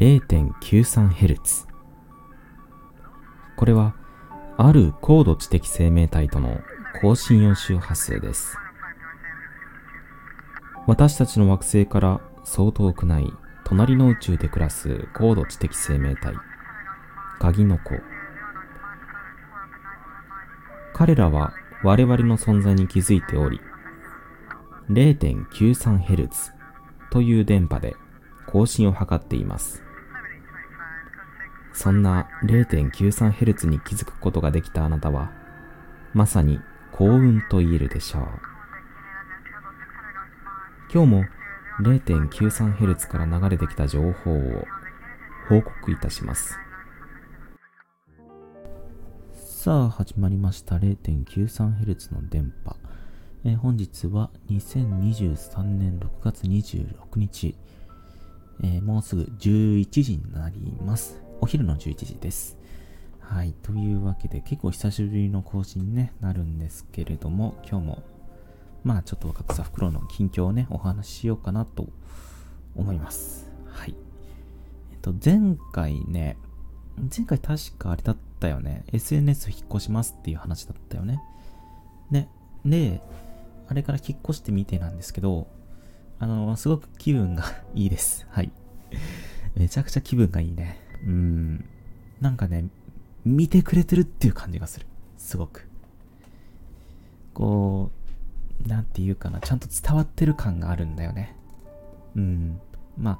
0.93Hz これはある高度知的生命体との高信用周波数です。私たちの惑星からそう遠くない隣の宇宙で暮らす高度知的生命体鍵の子彼らは我々の存在に気づいており 0.93Hz という電波で更新を図っています。そんな 0.93Hz に気づくことができたあなたはまさに幸運と言えるでしょう。今日も 0.93Hz から流れてきた情報を報告いたします。さあ始まりました。0.93Hz の電波、え、本日は2023年6月26日、えー、もうすぐ11時になります。お昼の11時ですはいというわけで結構久しぶりの更新に、ね、なるんですけれども今日もまあちょっと若草袋の近況をね、お話ししようかなと思います。はい。えっと、前回ね、前回確かあれだったよね。SNS 引っ越しますっていう話だったよね。ね。で、あれから引っ越してみてなんですけど、あの、すごく気分が いいです。はい。めちゃくちゃ気分がいいね。うん。なんかね、見てくれてるっていう感じがする。すごく。こう、なんていうかな、ちゃんと伝わってる感があるんだよね。うん。まあ、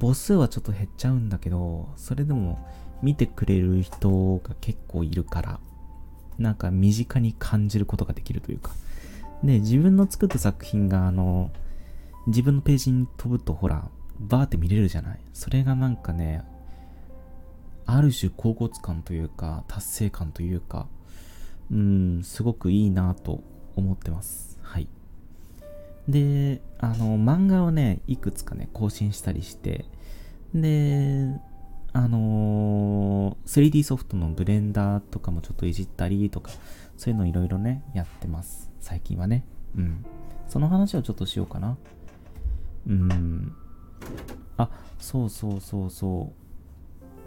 母数はちょっと減っちゃうんだけど、それでも見てくれる人が結構いるから、なんか身近に感じることができるというか。で、自分の作った作品が、あの、自分のページに飛ぶとほら、バーって見れるじゃない。それがなんかね、ある種高骨感というか、達成感というか、うん、すごくいいなと思ってます。はい。で、あの、漫画をね、いくつかね、更新したりして、で、あのー、3D ソフトのブレンダーとかもちょっといじったりとか、そういうのいろいろね、やってます。最近はね。うん。その話をちょっとしようかな。うん。あ、そうそうそうそう。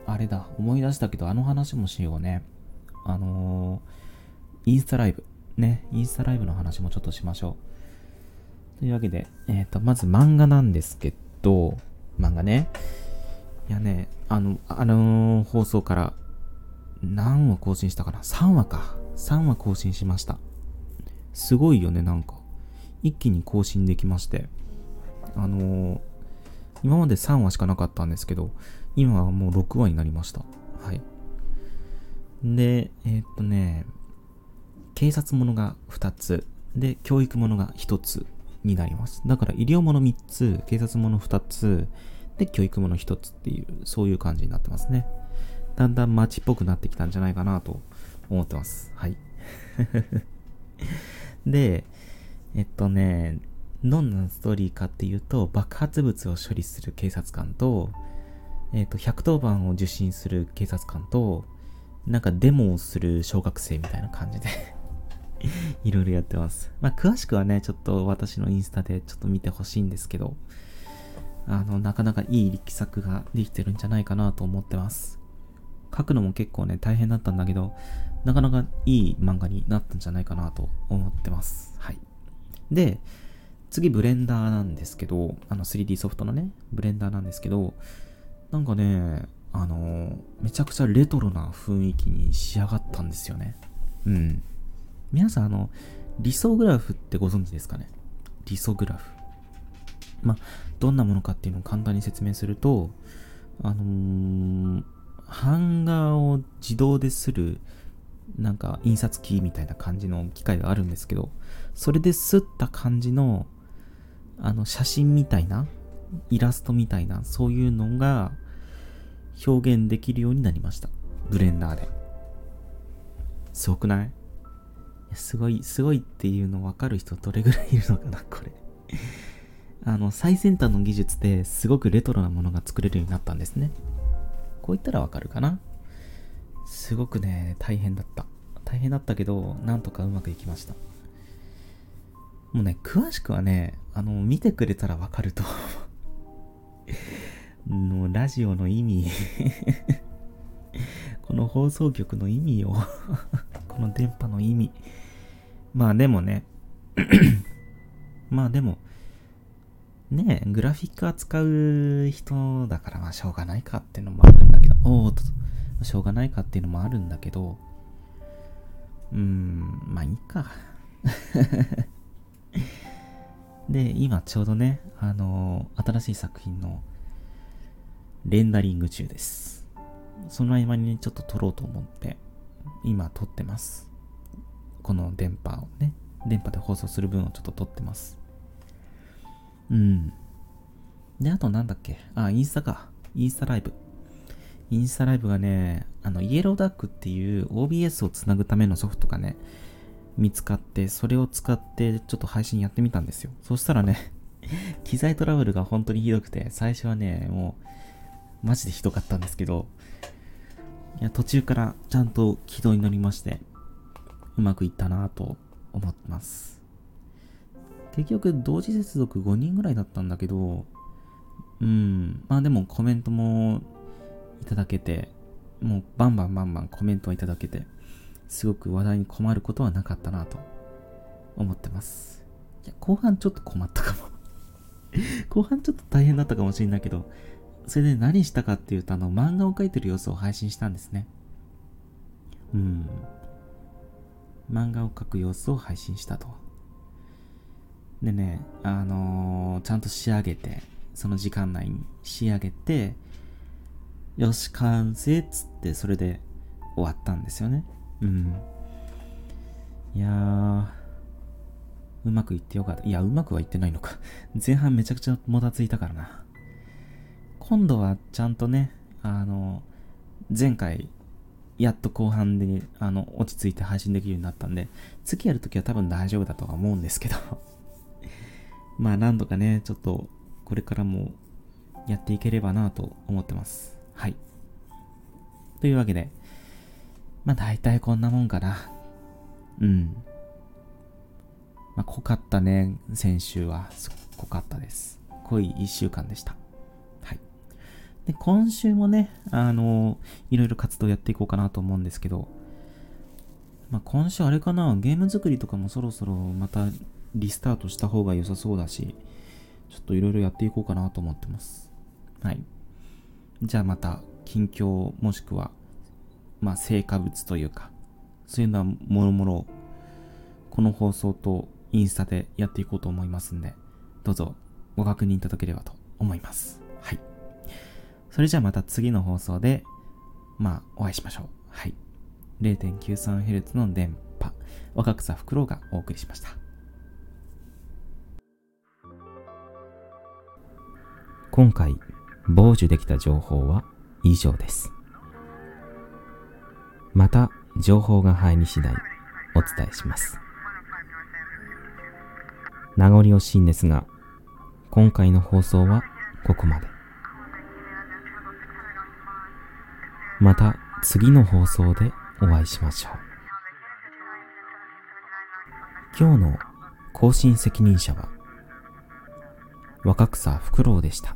あれだ、思い出したけど、あの話もしようね。あのー、インスタライブ。ね、インスタライブの話もちょっとしましょう。というわけで、えっ、ー、と、まず漫画なんですけど、漫画ね。いやね、あの、あのー、放送から何話更新したかな ?3 話か。3話更新しました。すごいよね、なんか。一気に更新できまして。あのー、今まで3話しかなかったんですけど、今はもう6話になりました。はい。で、えー、っとね、警察ものが2つ、で、教育ものが1つになります。だから医療もの3つ、警察もの2つ、で、教育もの1つっていう、そういう感じになってますね。だんだん街っぽくなってきたんじゃないかなと思ってます。はい。で、えっとね、どんなストーリーかっていうと、爆発物を処理する警察官と、えっと、110番を受信する警察官と、なんかデモをする小学生みたいな感じで いろいろやってます。まあ、詳しくはね、ちょっと私のインスタでちょっと見てほしいんですけど、あの、なかなかいい力作ができてるんじゃないかなと思ってます。書くのも結構ね、大変だったんだけど、なかなかいい漫画になったんじゃないかなと思ってます。はい。で、次、ブレンダーなんですけど、あの 3D ソフトのね、ブレンダーなんですけど、なんかね、あの、めちゃくちゃレトロな雰囲気に仕上がったんですよね。うん。皆さん、あの、理想グラフってご存知ですかね？理想グラフ。ま、どんなものかっていうのを簡単に説明すると、あのー、版画を自動でする、なんか印刷機みたいな感じの機械があるんですけど、それで刷った感じの、あの、写真みたいな、イラストみたいな、そういうのが表現できるようになりました。ブレンダーで。すごくない？すごい、すごいっていうの分かる人どれぐらいいるのかな、これ あの、最先端の技術ですごくレトロなものが作れるようになったんですね。こう言ったらわかるかな？すごくね、大変だった。大変だったけど、なんとかうまくいきました。もうね、詳しくはね、あの、見てくれたらわかるとのラジオの意味。この放送局の意味を。この電波の意味。まあでもね。まあでも、ねえグラフィック扱う人だからまあしょうがないかっていうのもあるんだけど、おーっと、しょうがないかっていうのもあるんだけど、うーん、まあいいか。で、今ちょうどね、あの、新しい作品のレンダリング中です。その合間にちょっと撮ろうと思って、今撮ってます。この電波をね、電波で放送する分をちょっと撮ってます。うん。で、あとなんだっけ？あ、インスタか。インスタライブ。インスタライブがね、あの、イエローダックっていう OBS をつなぐためのソフトがね、見つかって、それを使ってちょっと配信やってみたんですよ。そしたらね 機材トラブルが本当にひどくて、最初はね、もう、マジでひどかったんですけど、いや、途中からちゃんと軌道に乗りまして、うまくいったなぁと思ってます。結局、同時接続5人ぐらいだったんだけど、うん、まあでもコメントもいただけて、もうバンバンバンバンコメントをいただけて、すごく話題に困ることはなかったなと思ってます。いや、後半ちょっと困ったかも 後半ちょっと大変だったかもしれないけど、それで何したかっていうと、あの、漫画を描いてる様子を配信したんですね。うん。漫画を描く様子を配信したと。でね、あのー、ちゃんと仕上げて、その時間内に仕上げて、よし、完成っつって、それで終わったんですよね。うん。いやー、うまくいってよかった。いや、うまくはいってないのか。前半めちゃくちゃもたついたからな。今度はちゃんとね、あの、前回、やっと後半で、あの、落ち着いて配信できるようになったんで、次やるときは多分大丈夫だとは思うんですけど まあ、なんとかね、ちょっと、これからもやっていければなと思ってます。はい。というわけで、まあ大体こんなもんかな。うん。まあ濃かったね、先週は。濃かったです。濃い一週間でした。で、今週もね、あのいろいろ活動やっていこうかなと思うんですけど、まあ今週あれかな、ゲーム作りとかもそろそろまたリスタートした方が良さそうだし、ちょっといろいろやっていこうかなと思ってます。はい。じゃあまた近況もしくは、まあ成果物というか、そういうのはもろもろこの放送とインスタでやっていこうと思いますんで、どうぞご確認いただければと思います。はい。それじゃあまた次の放送で、まあお会いしましょう。はい。0.93Hz の電波、若草フクロウがお送りしました。今回、傍受できた情報は以上です。また情報が入り次第お伝えします。名残惜しいんですが、今回の放送はここまで。また次の放送でお会いしましょう。今日の更新責任者は若草フクロウでした。